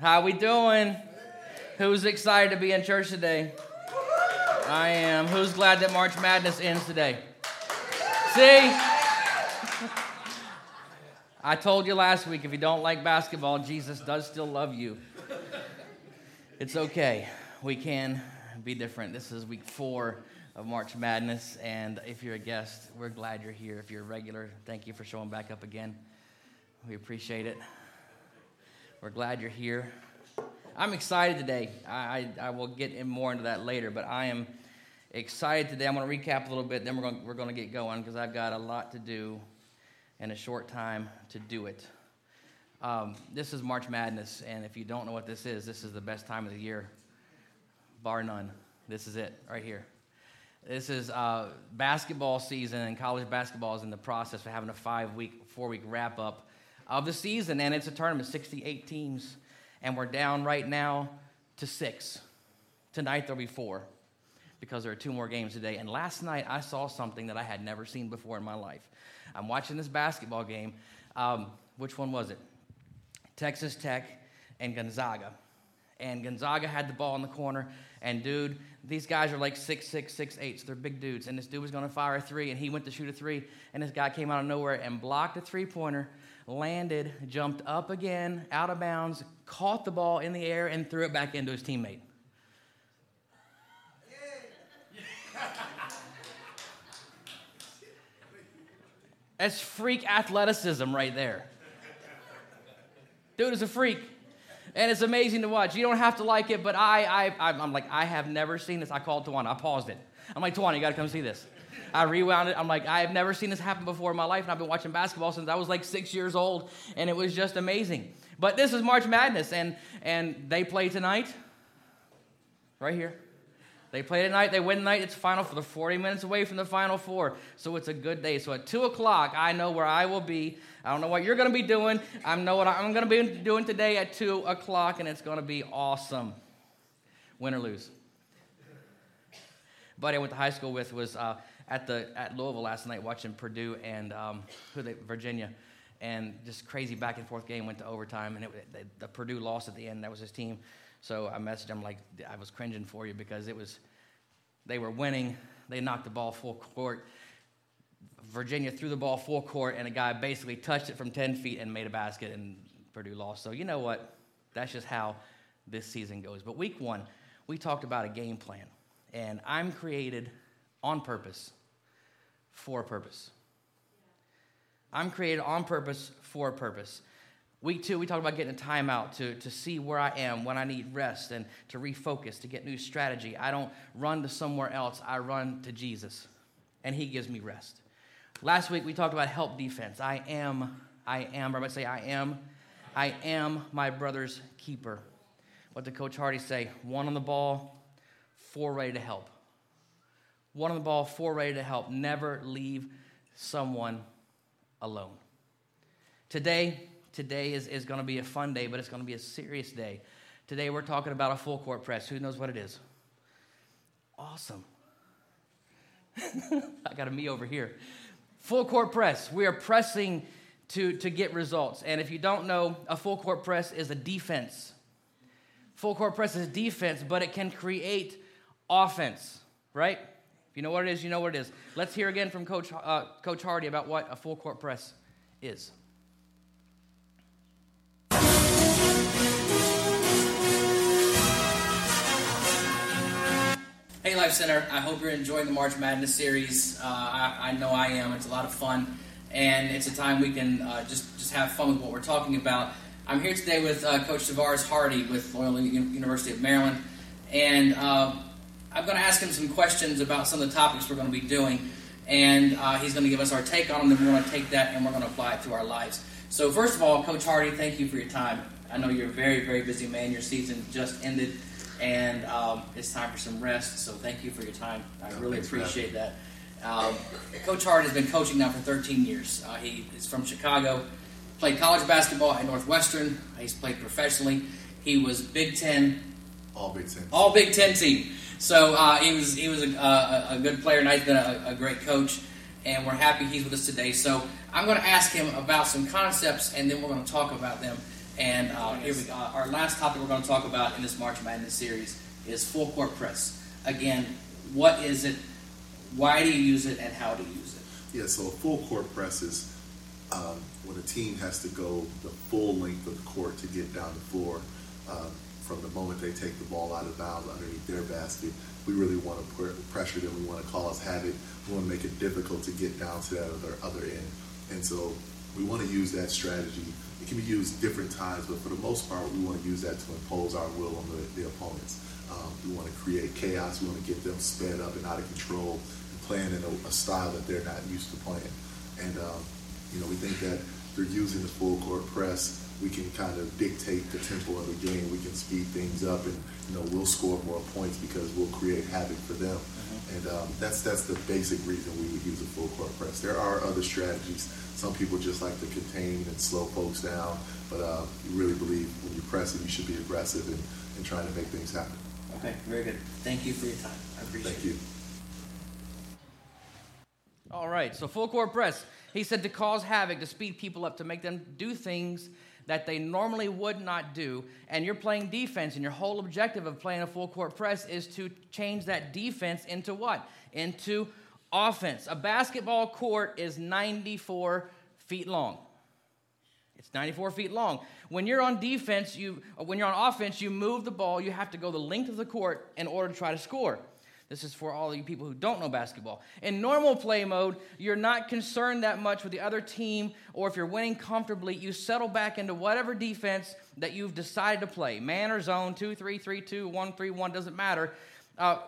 How we doing? Who's excited to be in church today? I am. Who's glad that March Madness ends today? See? I told you last week if you don't like basketball, Jesus does still love you. It's okay. We can be different. This is week four of March Madness, and if you're a guest, we're glad you're here. If you're a regular, thank you for showing back up again. We appreciate it. We're glad you're here. I'm excited today. I, I, I will get in more into that later, but I am excited today. I'm going to recap a little bit, then we're going, we're going to get going because I've got a lot to do in a short time to do it. Um, this is March Madness, and if you don't know what this is, this is the best time of the year, bar none. This is it right here. This is uh, basketball season, and college basketball is in the process of having a five week, four week wrap up of the season, and it's a tournament, 68 teams, and we're down right now to six. Tonight there'll be four because there are two more games today. And last night I saw something that I had never seen before in my life. I'm watching this basketball game. Um, which one was it? Texas Tech and Gonzaga. And Gonzaga had the ball in the corner. And dude, these guys are like six six, six eight. So they're big dudes. And this dude was going to fire a three, and he went to shoot a three. And this guy came out of nowhere and blocked a three pointer landed, jumped up again, out of bounds, caught the ball in the air, and threw it back into his teammate. That's freak athleticism right there. Dude is a freak. And it's amazing to watch. You don't have to like it, but I, I, I'm like, I have never seen this. I called Tawana. I paused it. I'm like, Tawana, you got to come see this. I rewound it. I'm like, I have never seen this happen before in my life, and I've been watching basketball since I was like six years old, and it was just amazing. But this is March Madness, and and they play tonight, right here. They play tonight. They win tonight. It's final for the 40 minutes away from the final four. So it's a good day. So at 2 o'clock, I know where I will be. I don't know what you're going to be doing. I know what I'm going to be doing today at 2 o'clock, and it's going to be awesome. Win or lose. Buddy I went to high school with was uh, at the at Louisville last night watching Purdue and um, who they Virginia, and just crazy back and forth game went to overtime, and it, the, the Purdue lost at the end. That was his team. So I messaged him like I was cringing for you because it was they were winning. They knocked the ball full court. Virginia threw the ball full court, and a guy basically touched it from 10 feet and made a basket, and Purdue lost. So you know what? That's just how this season goes. But week one, we talked about a game plan, and I'm created on purpose for a purpose. I'm created on purpose for a purpose. Week two, we talked about getting a timeout to, to see where I am when I need rest and to refocus, to get new strategy. I don't run to somewhere else, I run to Jesus, and He gives me rest. Last week, we talked about help defense. I am, I am, everybody say, I am, I am my brother's keeper. What did Coach Hardy say? One on the ball, four ready to help one on the ball, four ready to help. Never leave someone alone. Today, today is, is going to be a fun day, but it's going to be a serious day. Today, we're talking about a full court press. Who knows what it is? Awesome. I got a me over here. Full court press. We are pressing to, to get results. And if you don't know, a full court press is a defense. Full court press is defense, but it can create offense, right? You know what it is, you know what it is. Let's hear again from Coach, uh, Coach Hardy about what a full court press is. Hey, Life Center. I hope you're enjoying the March Madness series. Uh, I, I, know I am. It's a lot of fun, and it's a time we can uh, just just have fun with what we're talking about. I'm here today with uh, Coach Tavaras Hardy with Loyola University of Maryland, and uh, I'm going to ask him some questions about some of the topics we're going to be doing, and uh, he's going to give us our take on them, and we're going to take that and we're going to apply it to our lives. So, first of all, Coach Hardy, thank you for your time. I know you're a very, very busy man. Your season just ended, and um, it's time for some rest. So, thank you for your time. I really appreciate that. Um, Coach Hardy has been coaching now for 13 years. Uh, he is from Chicago, played college basketball at Northwestern. He's played professionally. He was Big Ten. All Big Ten. All Big Ten team. So uh, he was he was a, a, a, good player, and he's been a, a, great coach, and we're happy he's with us today. So I'm going to ask him about some concepts, and then we're going to talk about them. And uh, here we go. Our last topic we're going to talk about in this March Madness series is full court press. Again, what is it? Why do you use it, and how do you use it? Yeah, so a full court press is um, when a team has to go the full length of the court to get down the floor. Um, from the moment they take the ball out of bounds underneath their basket, we really want to put pressure them. We want to cause havoc. We want to make it difficult to get down to that other other end. And so we want to use that strategy. It can be used different times, but for the most part, we want to use that to impose our will on the, the opponents. Um, we want to create chaos. We want to get them sped up and out of control and playing in a, a style that they're not used to playing. And, um, you know, we think that they're using the full court press. We can kind of dictate the tempo of the game. We can speed things up, and you know we'll score more points because we'll create havoc for them. Mm-hmm. And um, that's that's the basic reason we would use a full court press. There are other strategies. Some people just like to contain and slow folks down, but uh, you really believe when you press it, you should be aggressive and, and trying to make things happen. Okay, very good. Thank you for your time. I appreciate it. Thank you. All right, so full court press. He said to cause havoc, to speed people up, to make them do things that they normally would not do. And you're playing defense, and your whole objective of playing a full court press is to change that defense into what? Into offense. A basketball court is 94 feet long. It's 94 feet long. When you're on defense, you when you're on offense, you move the ball, you have to go the length of the court in order to try to score. This is for all you people who don't know basketball. In normal play mode, you're not concerned that much with the other team, or if you're winning comfortably, you settle back into whatever defense that you've decided to play man or zone, 2 3 3 2, 1 3 1, doesn't matter. Uh,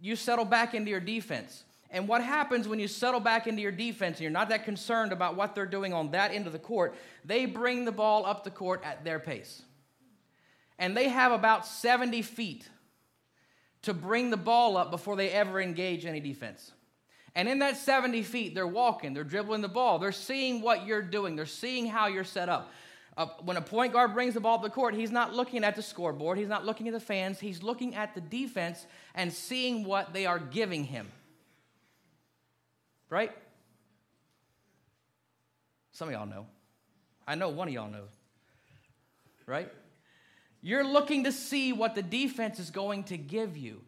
you settle back into your defense. And what happens when you settle back into your defense and you're not that concerned about what they're doing on that end of the court? They bring the ball up the court at their pace. And they have about 70 feet to bring the ball up before they ever engage any defense. And in that 70 feet, they're walking, they're dribbling the ball, they're seeing what you're doing, they're seeing how you're set up. Uh, when a point guard brings the ball up the court, he's not looking at the scoreboard, he's not looking at the fans, he's looking at the defense and seeing what they are giving him. Right? Some of y'all know. I know one of y'all knows. Right? You're looking to see what the defense is going to give you.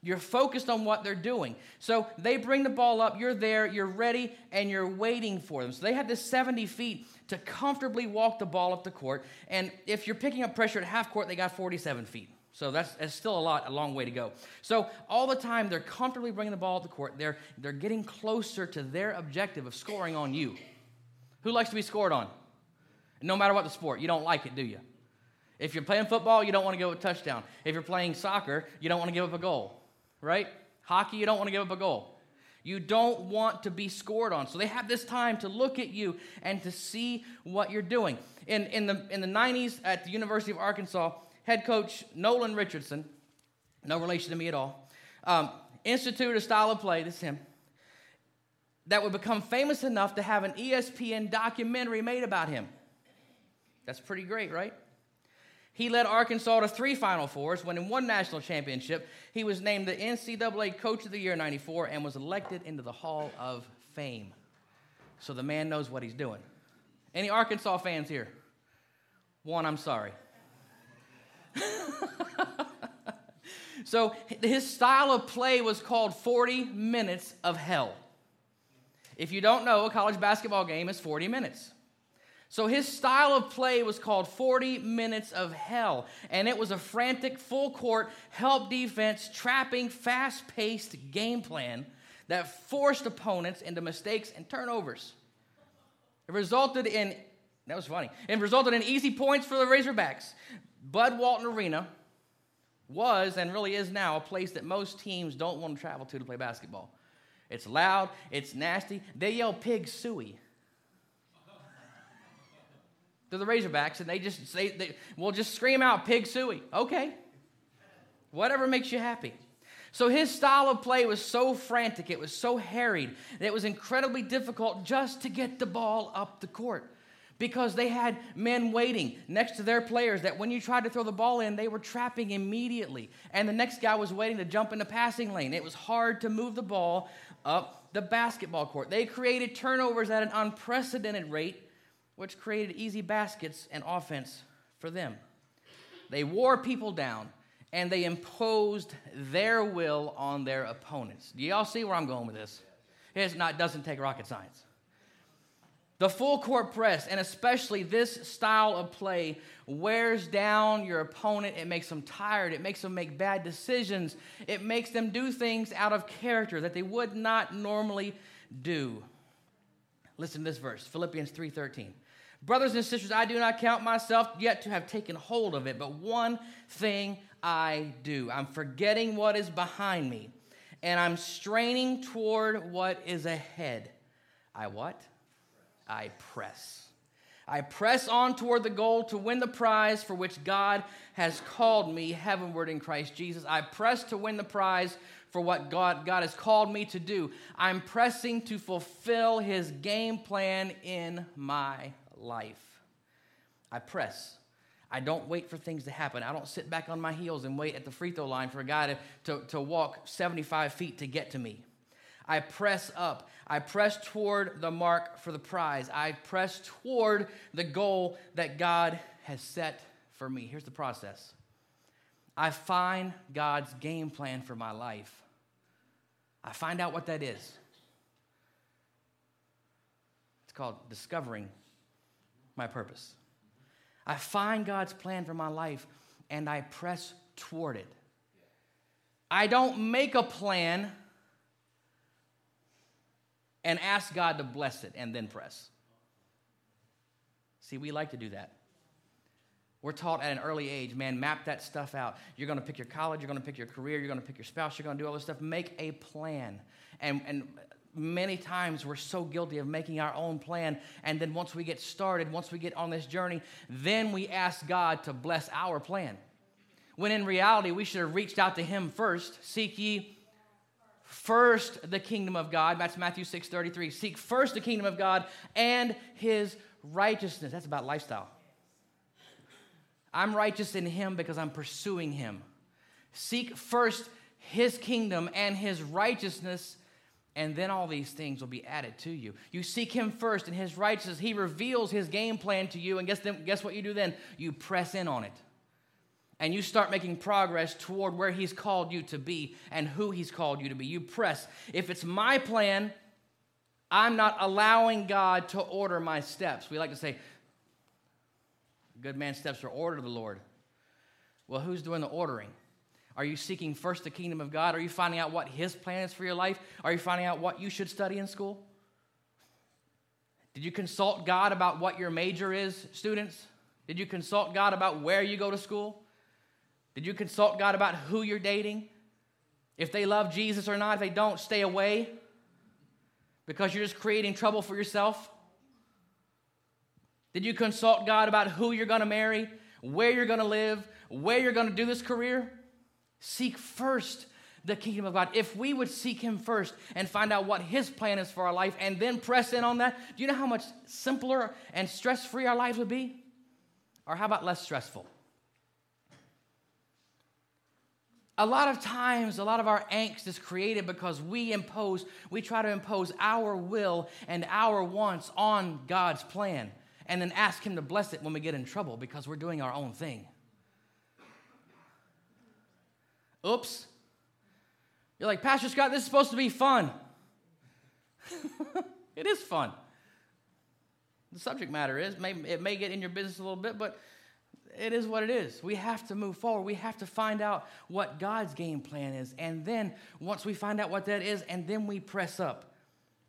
You're focused on what they're doing. So they bring the ball up, you're there, you're ready, and you're waiting for them. So they have this 70 feet to comfortably walk the ball up the court. And if you're picking up pressure at half court, they got 47 feet. So that's, that's still a lot, a long way to go. So all the time, they're comfortably bringing the ball up the court. They're, they're getting closer to their objective of scoring on you. Who likes to be scored on? No matter what the sport, you don't like it, do you? If you're playing football, you don't want to give up a touchdown. If you're playing soccer, you don't want to give up a goal, right? Hockey, you don't want to give up a goal. You don't want to be scored on. So they have this time to look at you and to see what you're doing. In, in, the, in the 90s at the University of Arkansas, head coach Nolan Richardson, no relation to me at all, um, instituted a style of play, this is him, that would become famous enough to have an ESPN documentary made about him. That's pretty great, right? He led Arkansas to three Final Fours, winning one national championship. He was named the NCAA Coach of the Year in 94 and was elected into the Hall of Fame. So the man knows what he's doing. Any Arkansas fans here? One, I'm sorry. so his style of play was called 40 minutes of hell. If you don't know, a college basketball game is 40 minutes. So his style of play was called 40 Minutes of Hell, and it was a frantic, full court, help defense, trapping, fast paced game plan that forced opponents into mistakes and turnovers. It resulted in, that was funny, it resulted in easy points for the Razorbacks. Bud Walton Arena was and really is now a place that most teams don't want to travel to to play basketball. It's loud, it's nasty. They yell pig sooie to the Razorbacks, and they just say, they, "We'll just scream out pig sooie." Okay, whatever makes you happy. So his style of play was so frantic, it was so harried, that it was incredibly difficult just to get the ball up the court because they had men waiting next to their players that when you tried to throw the ball in, they were trapping immediately. And the next guy was waiting to jump in the passing lane. It was hard to move the ball up the basketball court. They created turnovers at an unprecedented rate which created easy baskets and offense for them. They wore people down and they imposed their will on their opponents. Do y'all see where I'm going with this? It's not doesn't take rocket science. The full court press, and especially this style of play, wears down your opponent. It makes them tired. It makes them make bad decisions. It makes them do things out of character that they would not normally do. Listen to this verse, Philippians 3:13. Brothers and sisters, I do not count myself yet to have taken hold of it, but one thing I do. I'm forgetting what is behind me, and I'm straining toward what is ahead. I what? I press. I press on toward the goal to win the prize for which God has called me heavenward in Christ Jesus. I press to win the prize for what God, God has called me to do. I'm pressing to fulfill his game plan in my life. I press. I don't wait for things to happen. I don't sit back on my heels and wait at the free throw line for a guy to, to, to walk 75 feet to get to me. I press up. I press toward the mark for the prize. I press toward the goal that God has set for me. Here's the process I find God's game plan for my life. I find out what that is. It's called discovering my purpose. I find God's plan for my life and I press toward it. I don't make a plan and ask God to bless it and then press. See, we like to do that. We're taught at an early age, man, map that stuff out. You're going to pick your college, you're going to pick your career, you're going to pick your spouse, you're going to do all this stuff. Make a plan. And, and many times we're so guilty of making our own plan. And then once we get started, once we get on this journey, then we ask God to bless our plan. When in reality, we should have reached out to Him first. Seek ye first the kingdom of God. That's Matthew 6 33. Seek first the kingdom of God and his righteousness. That's about lifestyle. I'm righteous in him because I'm pursuing him. Seek first his kingdom and his righteousness, and then all these things will be added to you. You seek him first and his righteousness. He reveals his game plan to you, and guess, then, guess what you do then? You press in on it and you start making progress toward where He's called you to be and who He's called you to be. You press. If it's my plan, I'm not allowing God to order my steps. We like to say, good man's steps are ordered of the Lord. Well, who's doing the ordering? Are you seeking first the kingdom of God? Are you finding out what His plan is for your life? Are you finding out what you should study in school? Did you consult God about what your major is, students? Did you consult God about where you go to school? Did you consult God about who you're dating? If they love Jesus or not, if they don't, stay away because you're just creating trouble for yourself? Did you consult God about who you're going to marry, where you're going to live, where you're going to do this career? Seek first the kingdom of God. If we would seek Him first and find out what His plan is for our life and then press in on that, do you know how much simpler and stress free our lives would be? Or how about less stressful? a lot of times, a lot of our angst is created because we impose, we try to impose our will and our wants on God's plan and then ask Him to bless it when we get in trouble because we're doing our own thing. Oops. You're like, Pastor Scott, this is supposed to be fun. it is fun. The subject matter is, it may get in your business a little bit, but it is what it is. We have to move forward. We have to find out what God's game plan is. And then, once we find out what that is, and then we press up.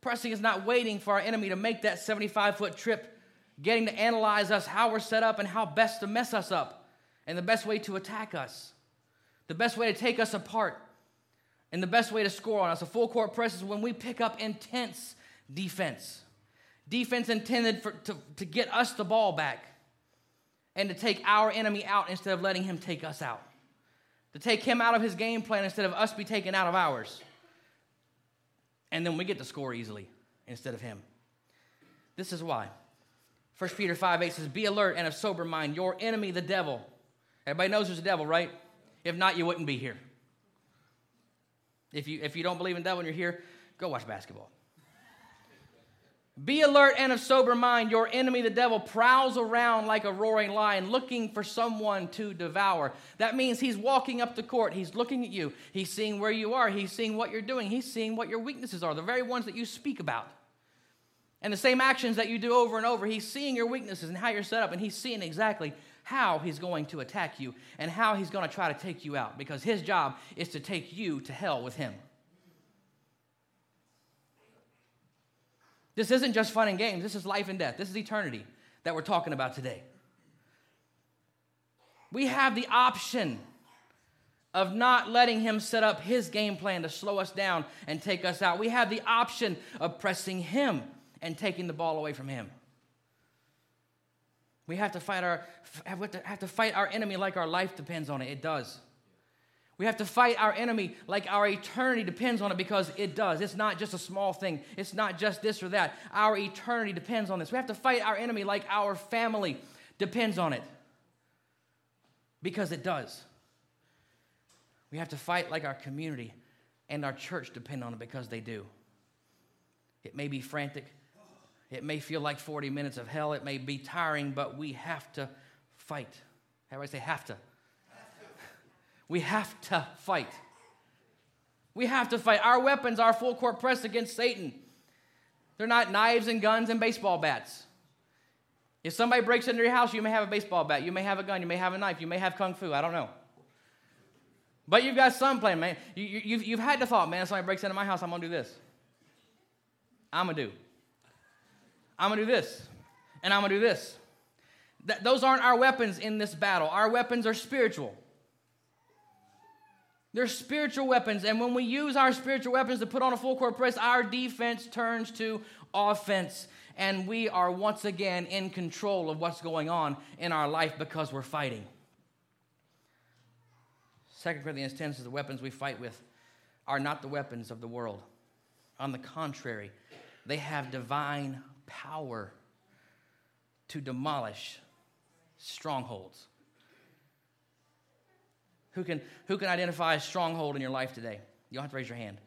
Pressing is not waiting for our enemy to make that 75 foot trip, getting to analyze us, how we're set up, and how best to mess us up, and the best way to attack us, the best way to take us apart, and the best way to score on us. A full court press is when we pick up intense defense. Defense intended for, to, to get us the ball back and to take our enemy out instead of letting him take us out. To take him out of his game plan instead of us be taken out of ours. And then we get to score easily instead of him. This is why. 1 Peter 5 8 says, Be alert and of sober mind. Your enemy, the devil. Everybody knows there's a devil, right? If not, you wouldn't be here. If you, if you don't believe in devil and you're here, go watch basketball. Be alert and of sober mind. Your enemy, the devil, prowls around like a roaring lion looking for someone to devour. That means he's walking up the court. He's looking at you. He's seeing where you are. He's seeing what you're doing. He's seeing what your weaknesses are, the very ones that you speak about. And the same actions that you do over and over. He's seeing your weaknesses and how you're set up, and he's seeing exactly how he's going to attack you and how he's going to try to take you out because his job is to take you to hell with him. This isn't just fun and games, this is life and death. This is eternity that we're talking about today. We have the option of not letting him set up his game plan to slow us down and take us out. We have the option of pressing him and taking the ball away from him. We have to fight our have to have to fight our enemy like our life depends on it. It does. We have to fight our enemy like our eternity depends on it because it does. It's not just a small thing, it's not just this or that. Our eternity depends on this. We have to fight our enemy like our family depends on it because it does. We have to fight like our community and our church depend on it because they do. It may be frantic, it may feel like 40 minutes of hell, it may be tiring, but we have to fight. How do I say have to? We have to fight. We have to fight. Our weapons are full court press against Satan. They're not knives and guns and baseball bats. If somebody breaks into your house, you may have a baseball bat, you may have a gun, you may have a knife, you may have kung fu. I don't know. But you've got some plan, man. You, have you, you've had the thought, man, if somebody breaks into my house, I'm going to do this. I'm going to do. I'm to do this. And I'm to do this. Th- those aren't our weapons in this battle. Our weapons are spiritual. They're spiritual weapons, and when we use our spiritual weapons to put on a full court press, our defense turns to offense, and we are once again in control of what's going on in our life because we're fighting. 2 Corinthians 10 says the weapons we fight with are not the weapons of the world. On the contrary, they have divine power to demolish strongholds. Who can, who can identify a stronghold in your life today? You don't have to raise your hand.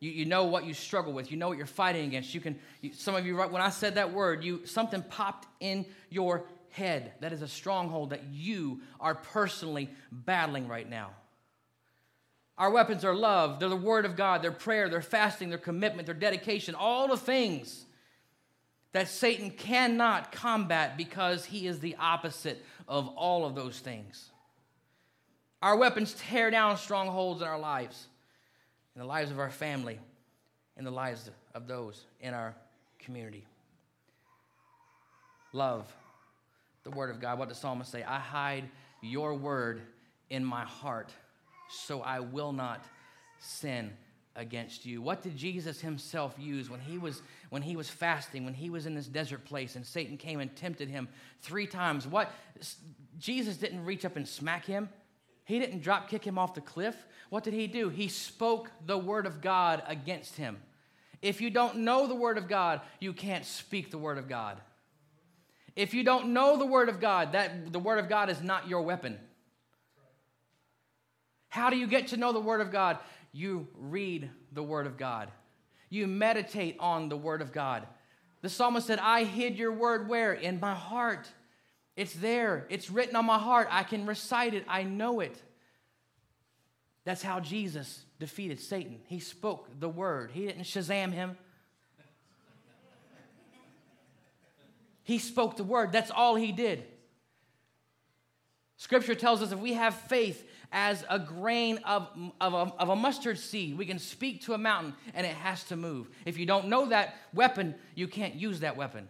You, you know what you struggle with. You know what you're fighting against. You can, you, some of you, right when I said that word, you, something popped in your head. That is a stronghold that you are personally battling right now. Our weapons are love, they're the word of God, their prayer, their fasting, their commitment, their dedication, all the things that Satan cannot combat because he is the opposite of all of those things. Our weapons tear down strongholds in our lives, in the lives of our family, in the lives of those in our community. Love the word of God. What does psalmist say? I hide your word in my heart so I will not sin against you. What did Jesus himself use when he was when he was fasting, when he was in this desert place and Satan came and tempted him 3 times? What Jesus didn't reach up and smack him. He didn't drop kick him off the cliff. What did he do? He spoke the word of God against him. If you don't know the word of God, you can't speak the word of God. If you don't know the word of God, that the word of God is not your weapon. How do you get to know the word of God? You read the word of God. You meditate on the word of God. The psalmist said, I hid your word where? In my heart. It's there, it's written on my heart. I can recite it, I know it. That's how Jesus defeated Satan. He spoke the word, he didn't Shazam him. He spoke the word. That's all he did. Scripture tells us if we have faith as a grain of, of, a, of a mustard seed, we can speak to a mountain and it has to move. If you don't know that weapon, you can't use that weapon.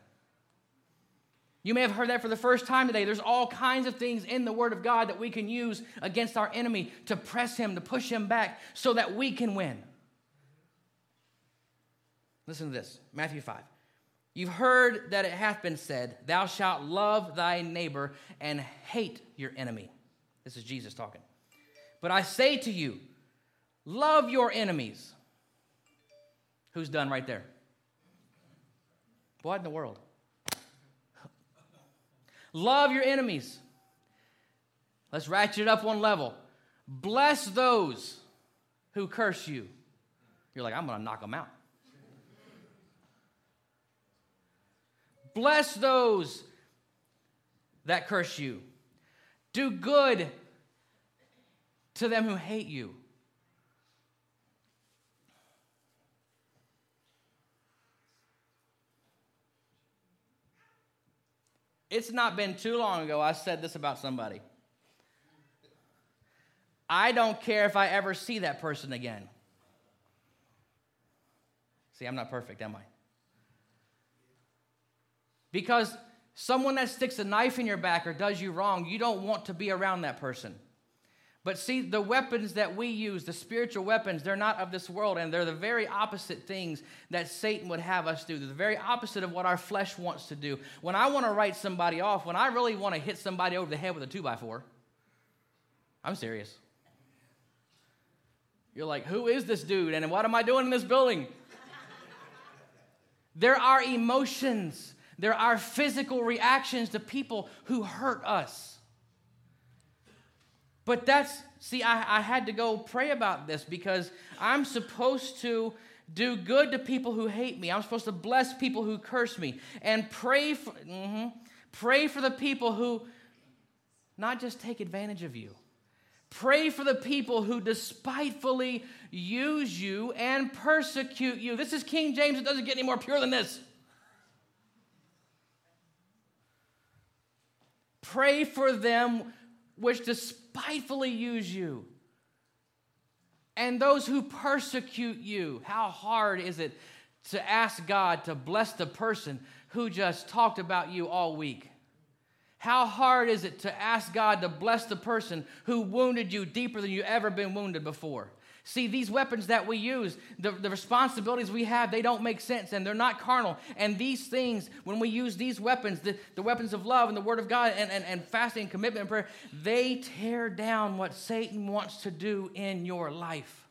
You may have heard that for the first time today. There's all kinds of things in the Word of God that we can use against our enemy to press him, to push him back, so that we can win. Listen to this Matthew 5. You've heard that it hath been said, Thou shalt love thy neighbor and hate your enemy. This is Jesus talking. But I say to you, love your enemies. Who's done right there? What in the world? Love your enemies. Let's ratchet it up one level. Bless those who curse you. You're like, I'm going to knock them out. Bless those that curse you. Do good to them who hate you. It's not been too long ago I said this about somebody. I don't care if I ever see that person again. See, I'm not perfect, am I? Because someone that sticks a knife in your back or does you wrong, you don't want to be around that person. But see, the weapons that we use, the spiritual weapons, they're not of this world, and they're the very opposite things that Satan would have us do. They're the very opposite of what our flesh wants to do. When I want to write somebody off, when I really want to hit somebody over the head with a two by four, I'm serious. You're like, who is this dude, and what am I doing in this building? there are emotions, there are physical reactions to people who hurt us. But that's, see, I, I had to go pray about this because I'm supposed to do good to people who hate me. I'm supposed to bless people who curse me and pray for, mm-hmm, pray for the people who not just take advantage of you. Pray for the people who despitefully use you and persecute you. This is King James. It doesn't get any more pure than this. Pray for them which despitefully use you, and those who persecute you. How hard is it to ask God to bless the person who just talked about you all week? How hard is it to ask God to bless the person who wounded you deeper than you ever been wounded before? See, these weapons that we use, the, the responsibilities we have, they don't make sense and they're not carnal. And these things, when we use these weapons, the, the weapons of love and the Word of God and, and, and fasting and commitment and prayer, they tear down what Satan wants to do in your life.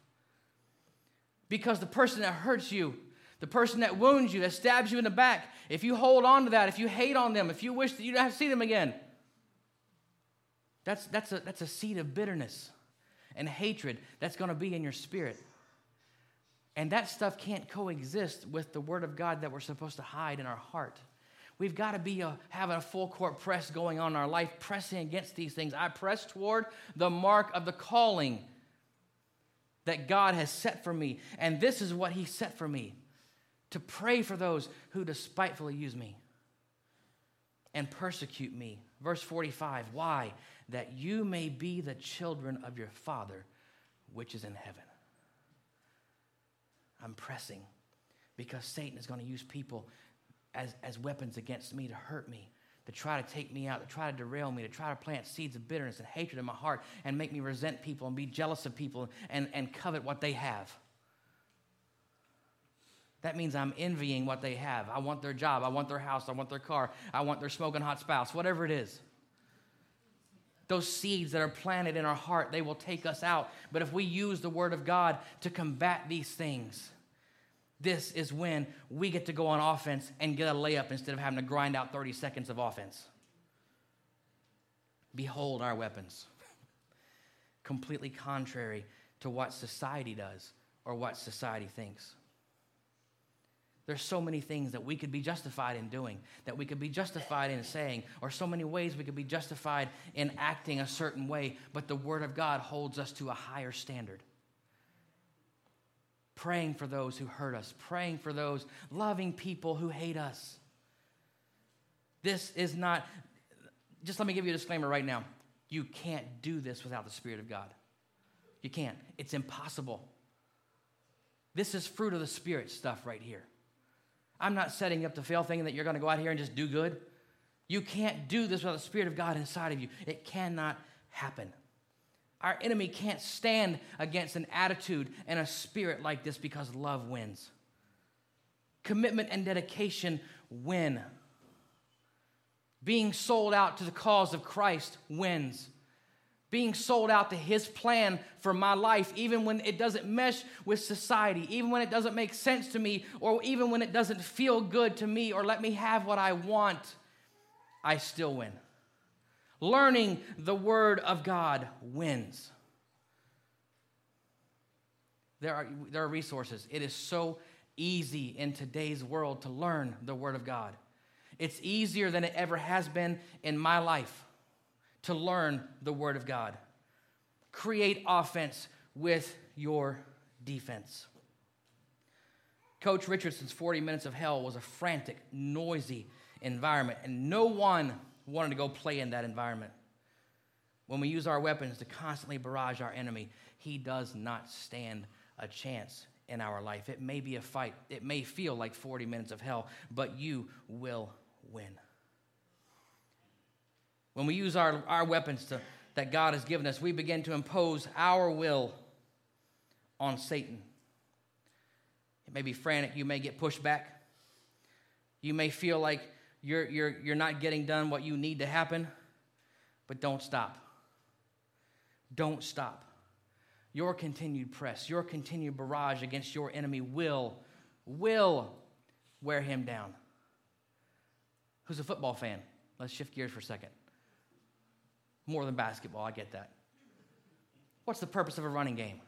Because the person that hurts you, the person that wounds you, that stabs you in the back, if you hold on to that, if you hate on them, if you wish that you don't have to see them again, that's, that's, a, that's a seed of bitterness and hatred that's going to be in your spirit. And that stuff can't coexist with the Word of God that we're supposed to hide in our heart. We've got to be a, having a full court press going on in our life, pressing against these things. I press toward the mark of the calling that God has set for me. And this is what He set for me to pray for those who despitefully use me and persecute me. Verse 45 Why? That you may be the children of your Father which is in heaven. I'm pressing because Satan is going to use people as, as weapons against me to hurt me, to try to take me out, to try to derail me, to try to plant seeds of bitterness and hatred in my heart and make me resent people and be jealous of people and, and covet what they have. That means I'm envying what they have. I want their job. I want their house. I want their car. I want their smoking hot spouse, whatever it is those seeds that are planted in our heart, they will take us out. But if we use the Word of God to combat these things, this is when we get to go on offense and get a layup instead of having to grind out 30 seconds of offense. Behold our weapons. Completely contrary to what society does or what society thinks. There's so many things that we could be justified in doing, that we could be justified in saying, or so many ways we could be justified in acting a certain way, but the Word of God holds us to a higher standard. Praying for those who hurt us, praying for those, loving people who hate us. This is not, just let me give you a disclaimer right now. You can't do this without the Spirit of God. You can't. It's impossible. This is fruit of the Spirit stuff right here. I'm not setting up to fail thinking that you're going to go out here and just do good. You can't do this without the Spirit of God inside of you. It cannot happen. Our enemy can't stand against an attitude and a spirit like this because love wins. Commitment and dedication win. Being sold out to the cause of Christ wins being sold out to his plan for my life, even when it doesn't mesh with society, even when it doesn't make sense to me, or even when it doesn't feel good to me or let me have what I want, I still win. Learning the Word of God wins. There are, there are resources. It is so easy in today's world to learn the Word of God. It's easier than it ever has been in my life to learn the Word of God. Create offense with your defense. Coach Richardson's 40 Minutes of Hell was a frantic, noisy environment, and no one wanted to go play in that environment. When we use our weapons to constantly barrage our enemy, he does not stand a chance in our life. It may be a fight, it may feel like 40 minutes of hell, but you will win. When we use our, our weapons to, that God has given us, we begin to impose our will on Satan. It may be frantic, you may get pushed back. You may feel like you're, you're, you're not getting done what you need to happen, but don't stop. Don't stop. Your continued press, your continued barrage against your enemy will, will wear him down. Who's a football fan? Let's shift gears for a second. More than basketball, I get that. What's the purpose of a running game?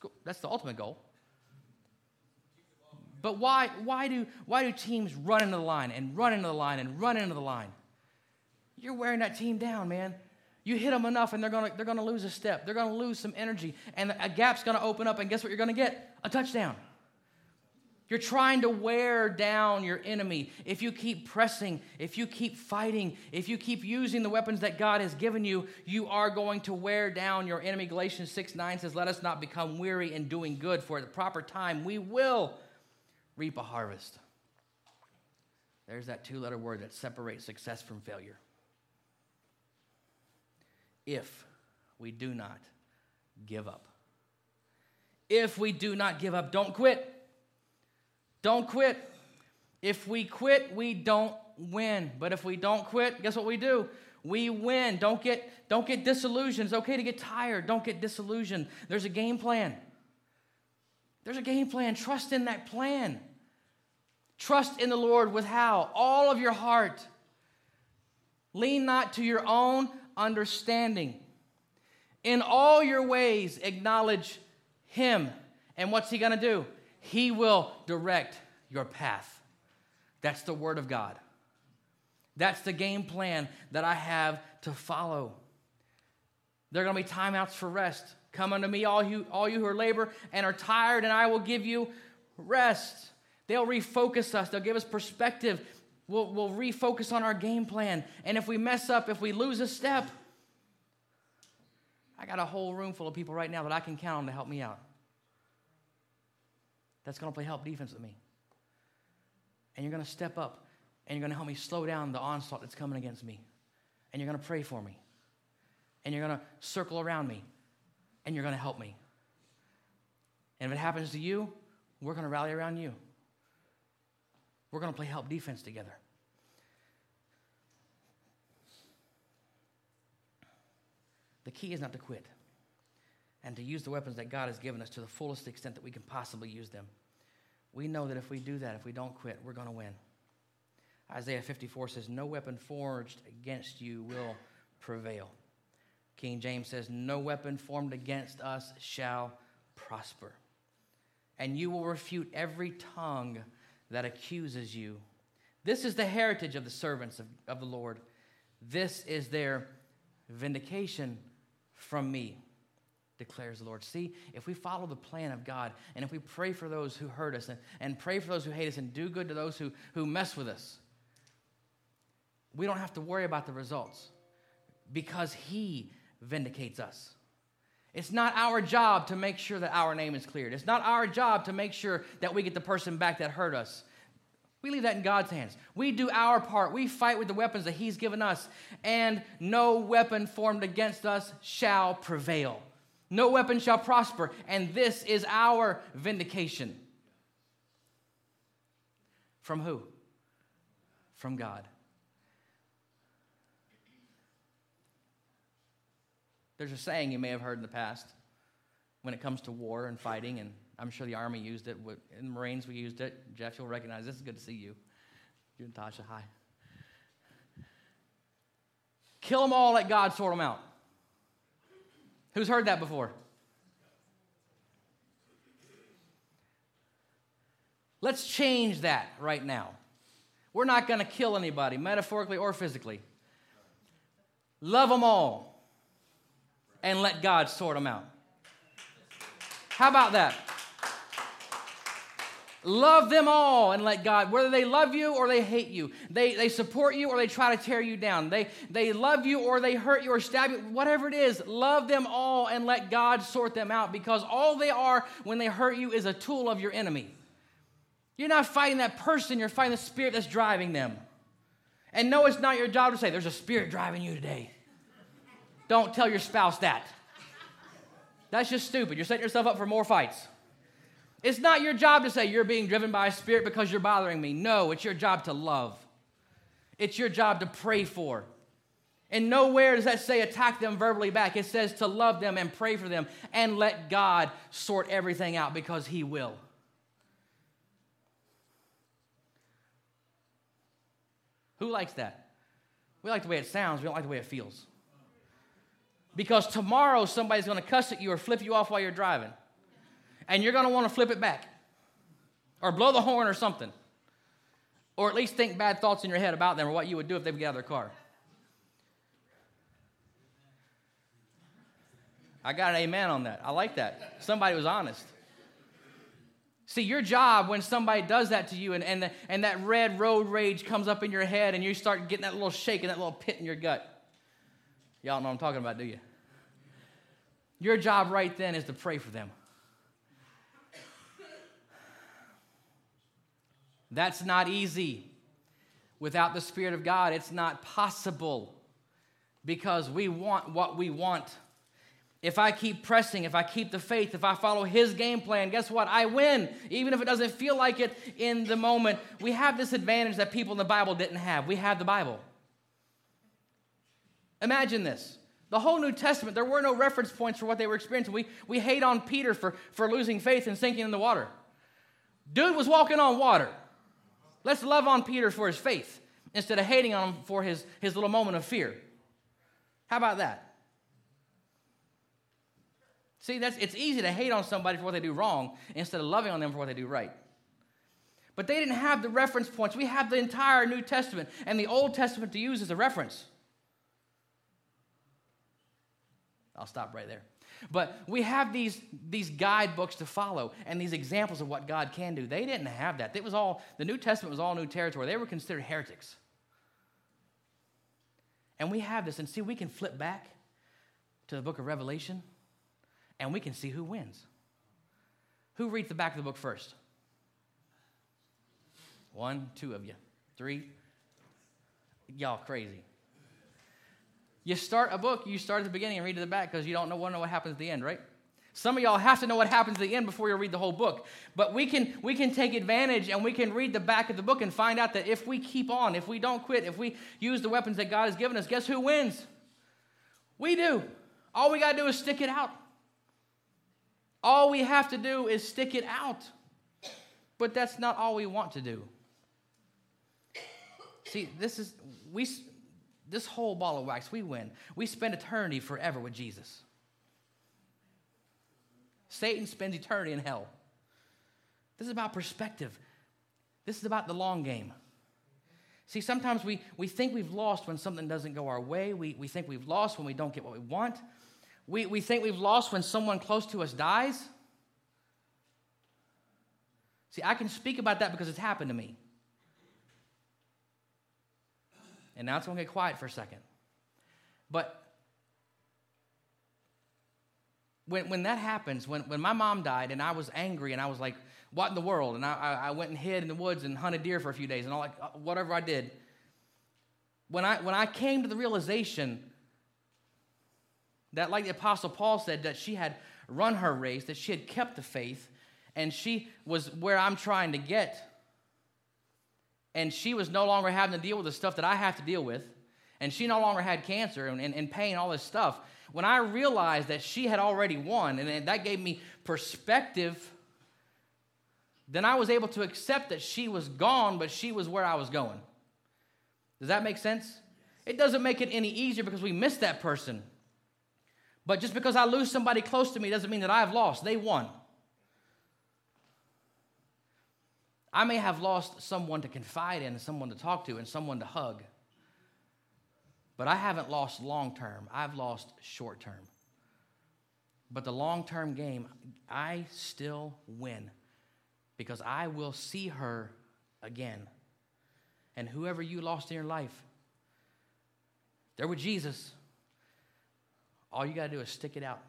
Go, that's the ultimate goal. But why, why, do, why do teams run into the line and run into the line and run into the line? You're wearing that team down, man. You hit them enough and they're going to they're gonna lose a step. They're going to lose some energy. And a gap's going to open up, and guess what you're going to get? A touchdown. You're trying to wear down your enemy. If you keep pressing, if you keep fighting, if you keep using the weapons that God has given you, you are going to wear down your enemy. Galatians 6 9 says, Let us not become weary in doing good, for at the proper time we will reap a harvest. There's that two letter word that separates success from failure. If we do not give up. If we do not give up, don't quit. Don't quit. If we quit, we don't win. But if we don't quit, guess what we do? We win. Don't get, don't get disillusioned. It's okay to get tired. Don't get disillusioned. There's a game plan. There's a game plan. Trust in that plan. Trust in the Lord with how? All of your heart. Lean not to your own understanding. In all your ways, acknowledge Him. And what's He going to do? He will direct your path. That's the Word of God. That's the game plan that I have to follow. There are going to be timeouts for rest. Come unto me, all you, all you who are labor and are tired, and I will give you rest. They'll refocus us, they'll give us perspective. We'll, we'll refocus on our game plan. And if we mess up, if we lose a step, I got a whole room full of people right now that I can count on to help me out that's going to play help defense with me. And you're going to step up and you're going to help me slow down the onslaught that's coming against me. And you're going to pray for me. And you're going to circle around me. And you're going to help me. And if it happens to you, we're going to rally around you. We're going to play help defense together. The key is not to quit and to use the weapons that God has given us to the fullest extent that we can possibly use them. We know that if we do that, if we don't quit, we're going to win. Isaiah 54 says, No weapon forged against you will prevail. King James says, No weapon formed against us shall prosper. And you will refute every tongue that accuses you. This is the heritage of the servants of, of the Lord. This is their vindication from me declares the Lord. See, if we follow the plan of God and if we pray for those who hurt us and, and pray for those who hate us and do good to those who, who mess with us, we don't have to worry about the results because He vindicates us. It's not our job to make sure that our name is cleared. It's not our job to make sure that we get the person back that hurt us. We leave that in God's hands. We do our part. We fight with the weapons that He's given us, and no weapon formed against us shall prevail. No weapon shall prosper, and this is our vindication. From who? From God. There's a saying you may have heard in the past when it comes to war and fighting, and I'm sure the Army used it. In the Marines, we used it. Jeff, you'll recognize this. is good to see you. You and Tasha, hi. Kill them all, let God sort them out. Who's heard that before? Let's change that right now. We're not going to kill anybody, metaphorically or physically. Love them all and let God sort them out. How about that? Love them all and let God, whether they love you or they hate you, they, they support you or they try to tear you down, they, they love you or they hurt you or stab you, whatever it is, love them all and let God sort them out because all they are when they hurt you is a tool of your enemy. You're not fighting that person, you're fighting the spirit that's driving them. And no, it's not your job to say, There's a spirit driving you today. Don't tell your spouse that. That's just stupid. You're setting yourself up for more fights. It's not your job to say you're being driven by a spirit because you're bothering me. No, it's your job to love. It's your job to pray for. And nowhere does that say attack them verbally back. It says to love them and pray for them and let God sort everything out because He will. Who likes that? We like the way it sounds, we don't like the way it feels. Because tomorrow somebody's going to cuss at you or flip you off while you're driving. And you're going to want to flip it back or blow the horn or something. Or at least think bad thoughts in your head about them or what you would do if they would get out of their car. I got an amen on that. I like that. Somebody was honest. See, your job when somebody does that to you and, and, the, and that red road rage comes up in your head and you start getting that little shake and that little pit in your gut. Y'all know what I'm talking about, do you? Your job right then is to pray for them. That's not easy. Without the Spirit of God, it's not possible because we want what we want. If I keep pressing, if I keep the faith, if I follow His game plan, guess what? I win, even if it doesn't feel like it in the moment. We have this advantage that people in the Bible didn't have. We have the Bible. Imagine this. The whole New Testament, there were no reference points for what they were experiencing. We, we hate on Peter for, for losing faith and sinking in the water. Dude was walking on water. Let's love on Peter for his faith instead of hating on him for his, his little moment of fear. How about that? See, that's, it's easy to hate on somebody for what they do wrong instead of loving on them for what they do right. But they didn't have the reference points. We have the entire New Testament and the Old Testament to use as a reference. I'll stop right there. But we have these, these guidebooks to follow and these examples of what God can do. They didn't have that. It was all, the New Testament was all new territory. They were considered heretics. And we have this, and see, we can flip back to the book of Revelation and we can see who wins. Who reads the back of the book first? One, two of you. Three. Y'all crazy. You start a book, you start at the beginning and read to the back because you don't know, want to know what happens at the end, right? Some of y'all have to know what happens at the end before you read the whole book. But we can, we can take advantage and we can read the back of the book and find out that if we keep on, if we don't quit, if we use the weapons that God has given us, guess who wins? We do. All we got to do is stick it out. All we have to do is stick it out. But that's not all we want to do. See, this is, we, this whole ball of wax, we win. We spend eternity forever with Jesus. Satan spends eternity in hell. This is about perspective. This is about the long game. See, sometimes we, we think we've lost when something doesn't go our way. We, we think we've lost when we don't get what we want. We, we think we've lost when someone close to us dies. See, I can speak about that because it's happened to me. And now it's going to get quiet for a second. But when, when that happens, when, when my mom died and I was angry and I was like, what in the world? And I, I went and hid in the woods and hunted deer for a few days and all like, uh, whatever I did. When I, when I came to the realization that, like the Apostle Paul said, that she had run her race, that she had kept the faith, and she was where I'm trying to get and she was no longer having to deal with the stuff that I have to deal with, and she no longer had cancer and, and, and pain, all this stuff, when I realized that she had already won, and that gave me perspective, then I was able to accept that she was gone, but she was where I was going. Does that make sense? It doesn't make it any easier because we miss that person. But just because I lose somebody close to me doesn't mean that I've lost. They won. I may have lost someone to confide in, someone to talk to, and someone to hug. But I haven't lost long term, I've lost short term. But the long term game, I still win because I will see her again. And whoever you lost in your life, they're with Jesus. All you got to do is stick it out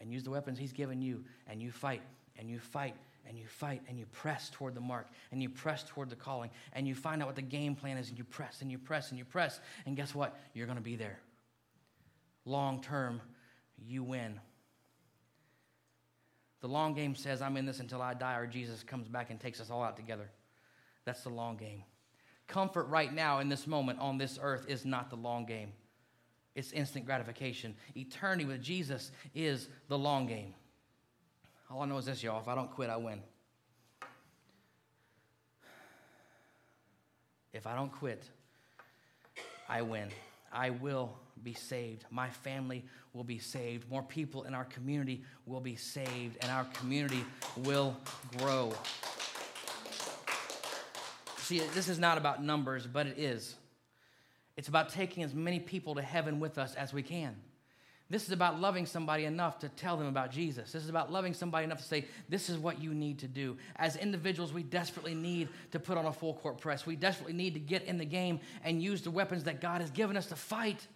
and use the weapons He's given you, and you fight, and you fight, and you fight, and you press toward the mark, and you press toward the calling, and you find out what the game plan is, and you press, and you press, and you press, and guess what? You're going to be there. Long term, you win. The long game says, I'm in this until I die, or Jesus comes back and takes us all out together. That's the long game. Comfort right now in this moment on this earth is not the long game, it's instant gratification. Eternity with Jesus is the long game. All I know is this, y'all if I don't quit, I win. If I don't quit, I win. I will be saved. My family will be saved. More people in our community will be saved, and our community will grow. See, this is not about numbers, but it is. It's about taking as many people to heaven with us as we can. This is about loving somebody enough to tell them about Jesus. This is about loving somebody enough to say, this is what you need to do. As individuals, we desperately need to put on a full court press. We desperately need to get in the game and use the weapons that God has given us to fight.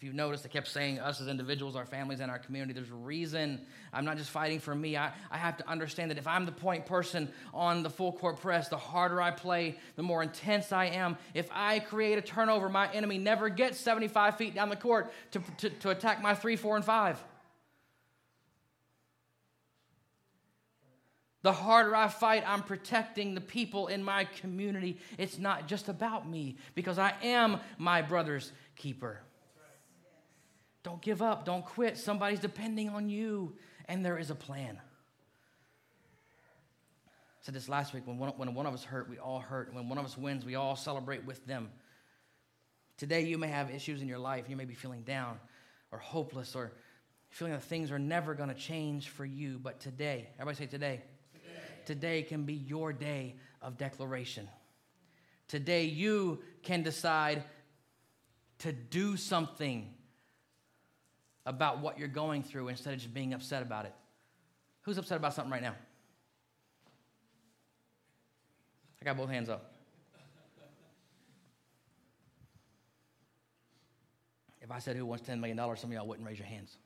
If you've noticed, I kept saying us as individuals, our families, and our community. There's a reason I'm not just fighting for me. I, I have to understand that if I'm the point person on the full court press, the harder I play, the more intense I am. If I create a turnover, my enemy never gets 75 feet down the court to, to, to attack my three, four, and five. The harder I fight, I'm protecting the people in my community. It's not just about me because I am my brother's keeper. Don't give up. Don't quit. Somebody's depending on you, and there is a plan. I said this last week when one, when one of us hurt, we all hurt. When one of us wins, we all celebrate with them. Today, you may have issues in your life. You may be feeling down or hopeless or feeling that things are never going to change for you. But today, everybody say today. today. Today can be your day of declaration. Today, you can decide to do something about what you're going through instead of just being upset about it. Who's upset about something right now? I got both hands up. If I said who wants $10 million, some of y'all wouldn't raise your hands.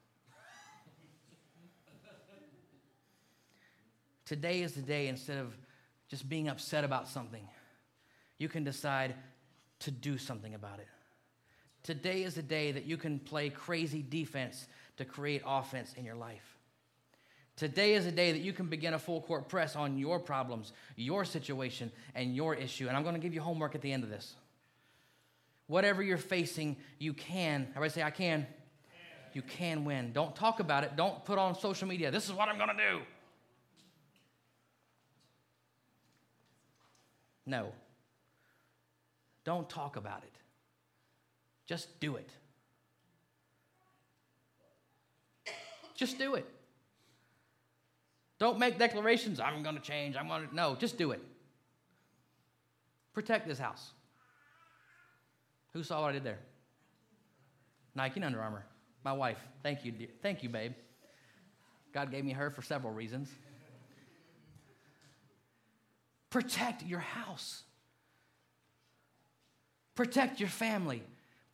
Today is the day, instead of just being upset about something, you can decide to do something about it. Today is the day that you can play crazy defense to create offense in your life. Today is a day that you can begin a full court press on your problems, your situation, and your issue. And I'm going to give you homework at the end of this. Whatever you're facing, you can. Everybody say, I can. You can win. Don't talk about it. Don't put on social media, this is what I'm going to do. No. Don't talk about it. Just do it. Just do it. Don't make declarations, I'm going to change, I'm going to. No, just do it. Protect this house. Who saw what I did there? Nike and Under Armour. My wife. Thank you, dear. Thank you, babe. God gave me her for several reasons. Protect your house. Protect your family.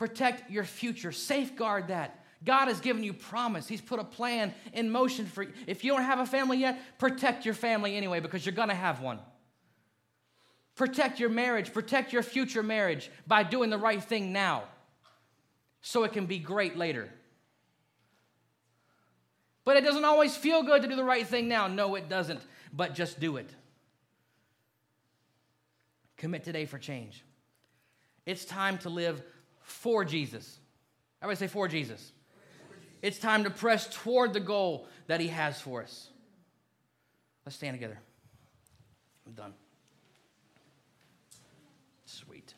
Protect your future. Safeguard that. God has given you promise. He's put a plan in motion for you. If you don't have a family yet, protect your family anyway because you're going to have one. Protect your marriage, protect your future marriage by doing the right thing now so it can be great later. But it doesn't always feel good to do the right thing now. No, it doesn't. But just do it. Commit today for change. It's time to live for Jesus. Everybody say for Jesus. It's time to press toward the goal that He has for us. Let's stand together. I'm done. Sweet.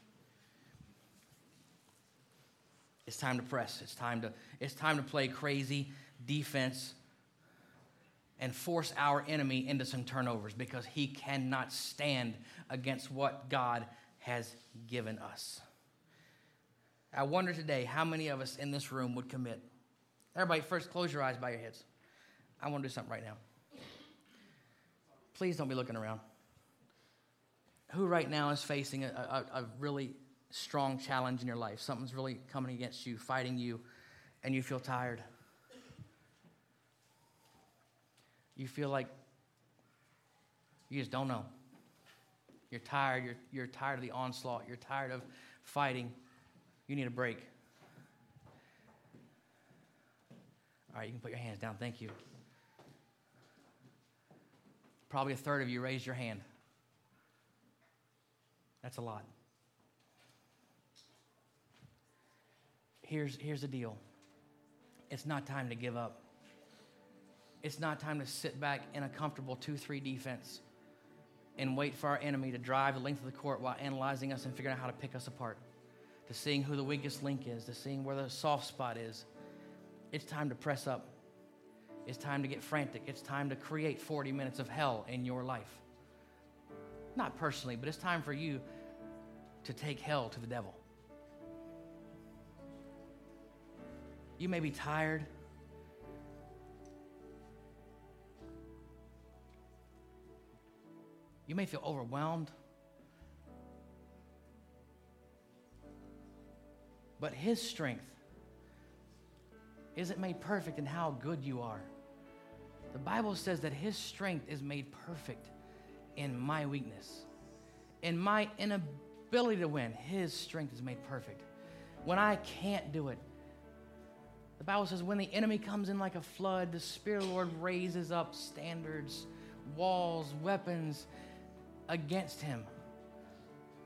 It's time to press. It's time to, it's time to play crazy defense and force our enemy into some turnovers because he cannot stand against what God has given us. I wonder today how many of us in this room would commit. Everybody, first close your eyes, by your heads. I want to do something right now. Please don't be looking around. Who right now is facing a, a, a really strong challenge in your life? Something's really coming against you, fighting you, and you feel tired. You feel like you just don't know. You're tired. You're, you're tired of the onslaught. You're tired of fighting. You need a break. All right, you can put your hands down. Thank you. Probably a third of you raised your hand. That's a lot. Here's, here's the deal it's not time to give up. It's not time to sit back in a comfortable 2 3 defense and wait for our enemy to drive the length of the court while analyzing us and figuring out how to pick us apart, to seeing who the weakest link is, to seeing where the soft spot is. It's time to press up. It's time to get frantic. It's time to create 40 minutes of hell in your life. Not personally, but it's time for you to take hell to the devil. You may be tired. You may feel overwhelmed. But His strength isn't made perfect in how good you are. The Bible says that His strength is made perfect in my weakness, in my inability to win. His strength is made perfect. When I can't do it, the Bible says when the enemy comes in like a flood, the Spirit of the Lord raises up standards, walls, weapons against him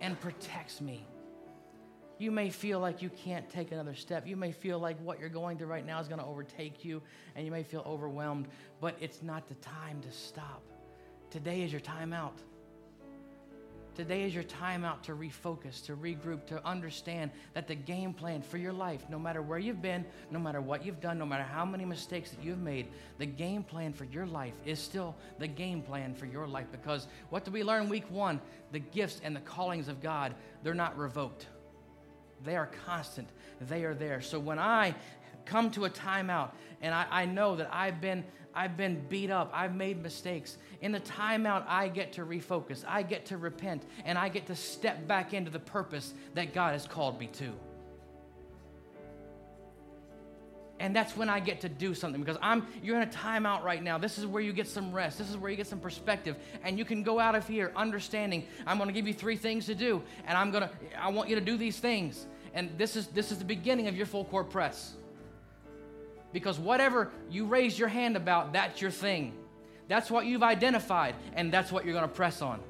and protects me. You may feel like you can't take another step. You may feel like what you're going through right now is going to overtake you, and you may feel overwhelmed, but it's not the time to stop. Today is your time out. Today is your time out to refocus, to regroup, to understand that the game plan for your life, no matter where you've been, no matter what you've done, no matter how many mistakes that you've made, the game plan for your life is still the game plan for your life. Because what did we learn week one? The gifts and the callings of God, they're not revoked. They are constant. They are there. So when I come to a timeout and I, I know that I've been I've been beat up, I've made mistakes, in the timeout, I get to refocus, I get to repent, and I get to step back into the purpose that God has called me to. And that's when I get to do something because I'm you're in a timeout right now. This is where you get some rest. This is where you get some perspective. And you can go out of here understanding I'm gonna give you three things to do, and I'm gonna I want you to do these things. And this is this is the beginning of your full court press. Because whatever you raise your hand about, that's your thing. That's what you've identified, and that's what you're going to press on.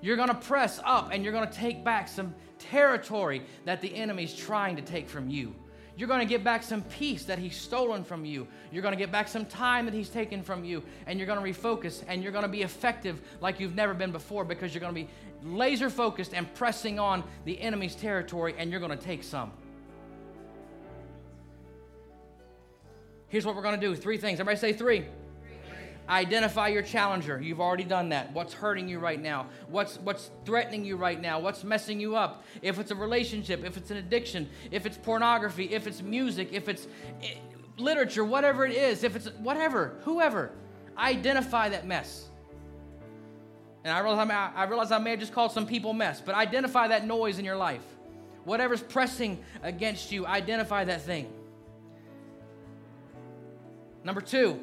You're going to press up and you're going to take back some territory that the enemy's trying to take from you. You're going to get back some peace that he's stolen from you. You're going to get back some time that he's taken from you. And you're going to refocus and you're going to be effective like you've never been before because you're going to be laser focused and pressing on the enemy's territory and you're going to take some. Here's what we're going to do three things. Everybody say three. Identify your challenger. You've already done that. What's hurting you right now? What's what's threatening you right now? What's messing you up? If it's a relationship, if it's an addiction, if it's pornography, if it's music, if it's eh, literature, whatever it is, if it's whatever, whoever, identify that mess. And I realize I, realize I may have just called some people mess, but identify that noise in your life. Whatever's pressing against you, identify that thing. Number two,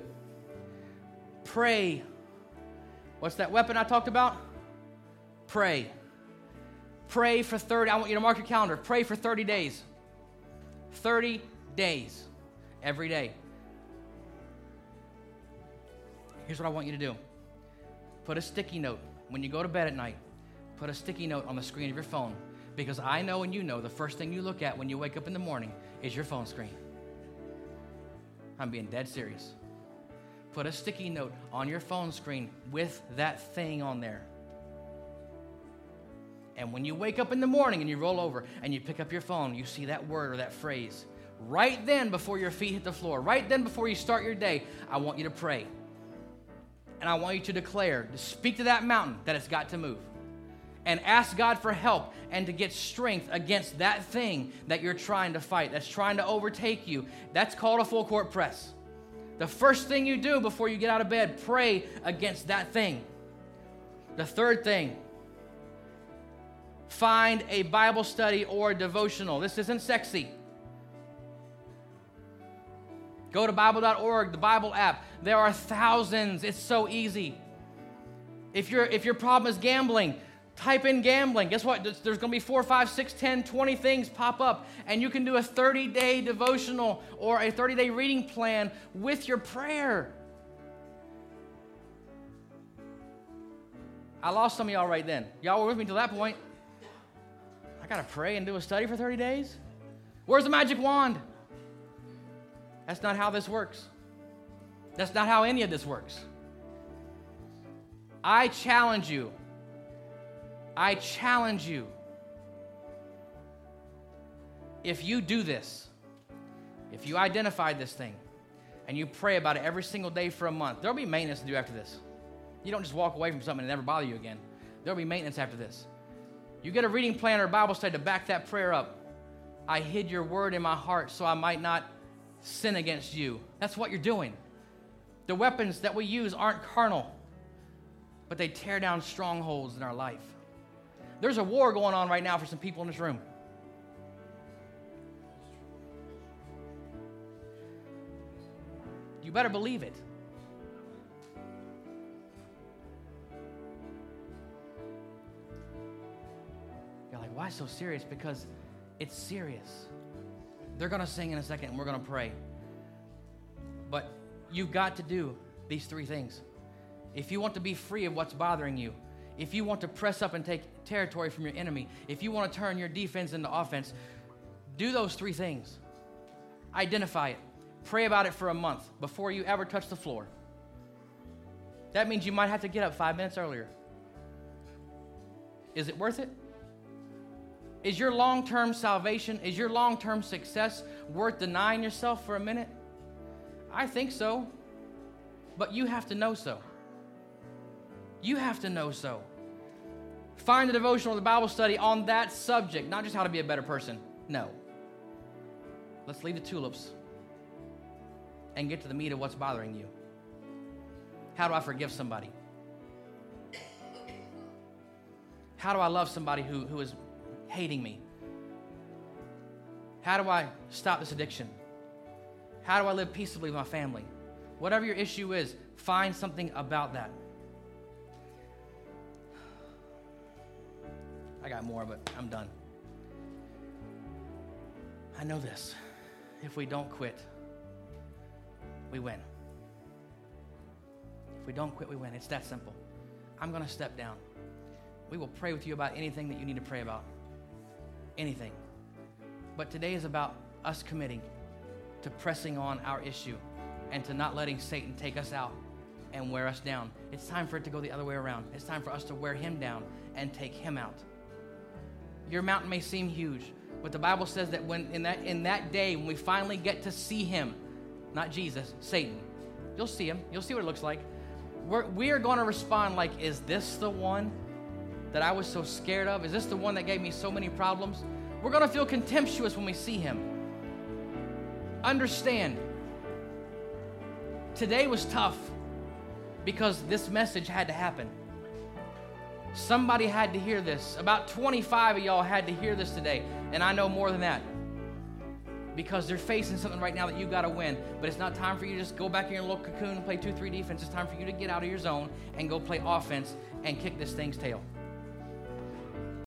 Pray. What's that weapon I talked about? Pray. Pray for 30. I want you to mark your calendar. Pray for 30 days. 30 days. Every day. Here's what I want you to do put a sticky note when you go to bed at night. Put a sticky note on the screen of your phone because I know and you know the first thing you look at when you wake up in the morning is your phone screen. I'm being dead serious put a sticky note on your phone screen with that thing on there. And when you wake up in the morning and you roll over and you pick up your phone, you see that word or that phrase, right then before your feet hit the floor, right then before you start your day, I want you to pray. And I want you to declare, to speak to that mountain that it's got to move. And ask God for help and to get strength against that thing that you're trying to fight, that's trying to overtake you. That's called a full court press. The first thing you do before you get out of bed, pray against that thing. The third thing, find a Bible study or devotional. This isn't sexy. Go to Bible.org, the Bible app. There are thousands. It's so easy. If, your if your problem is gambling, type in gambling. Guess what? There's going to be four, five, six, 10, 20 things pop up. And you can do a 30 day devotional or a 30 day reading plan with your prayer. I lost some of y'all right then. Y'all were with me till that point. I got to pray and do a study for 30 days? Where's the magic wand? That's not how this works. That's not how any of this works. I challenge you. I challenge you. If you do this, if you identify this thing, and you pray about it every single day for a month, there'll be maintenance to do after this. You don't just walk away from something and never bother you again. There'll be maintenance after this. You get a reading plan or a Bible study to back that prayer up. I hid your word in my heart so I might not sin against you. That's what you're doing. The weapons that we use aren't carnal, but they tear down strongholds in our life. There's a war going on right now for some people in this room. You better believe it. You're like, why so serious? Because it's serious. They're going to sing in a second and we're going to pray. But you've got to do these three things. If you want to be free of what's bothering you, if you want to press up and take territory from your enemy, if you want to turn your defense into offense, do those three things. Identify it. Pray about it for a month before you ever touch the floor. That means you might have to get up five minutes earlier. Is it worth it? Is your long term salvation, is your long term success worth denying yourself for a minute? I think so. But you have to know so. You have to know so. Find the devotional, or the Bible study on that subject, not just how to be a better person. No. Let's leave the tulips and get to the meat of what's bothering you. How do I forgive somebody? How do I love somebody who, who is hating me? How do I stop this addiction? How do I live peaceably with my family? Whatever your issue is, find something about that. I got more, but I'm done. I know this. If we don't quit, we win. If we don't quit, we win. It's that simple. I'm going to step down. We will pray with you about anything that you need to pray about anything. But today is about us committing to pressing on our issue and to not letting Satan take us out and wear us down. It's time for it to go the other way around. It's time for us to wear him down and take him out. Your mountain may seem huge, but the Bible says that when in that in that day when we finally get to see him, not Jesus, Satan, you'll see him. You'll see what it looks like. We're, we are going to respond like, is this the one that I was so scared of? Is this the one that gave me so many problems? We're going to feel contemptuous when we see him. Understand, today was tough because this message had to happen. Somebody had to hear this. About 25 of y'all had to hear this today, and I know more than that. Because they're facing something right now that you got to win. But it's not time for you to just go back in your little cocoon and play 2 3 defense. It's time for you to get out of your zone and go play offense and kick this thing's tail.